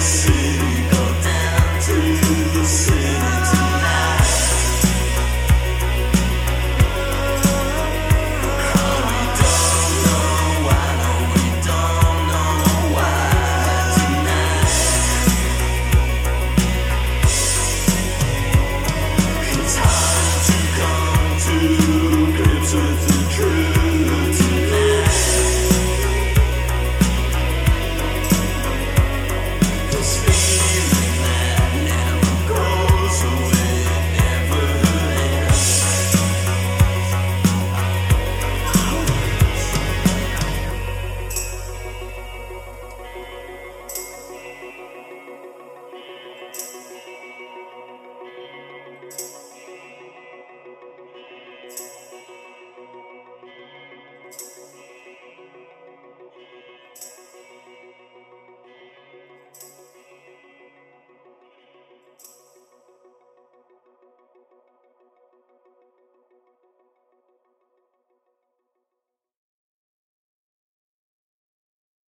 see.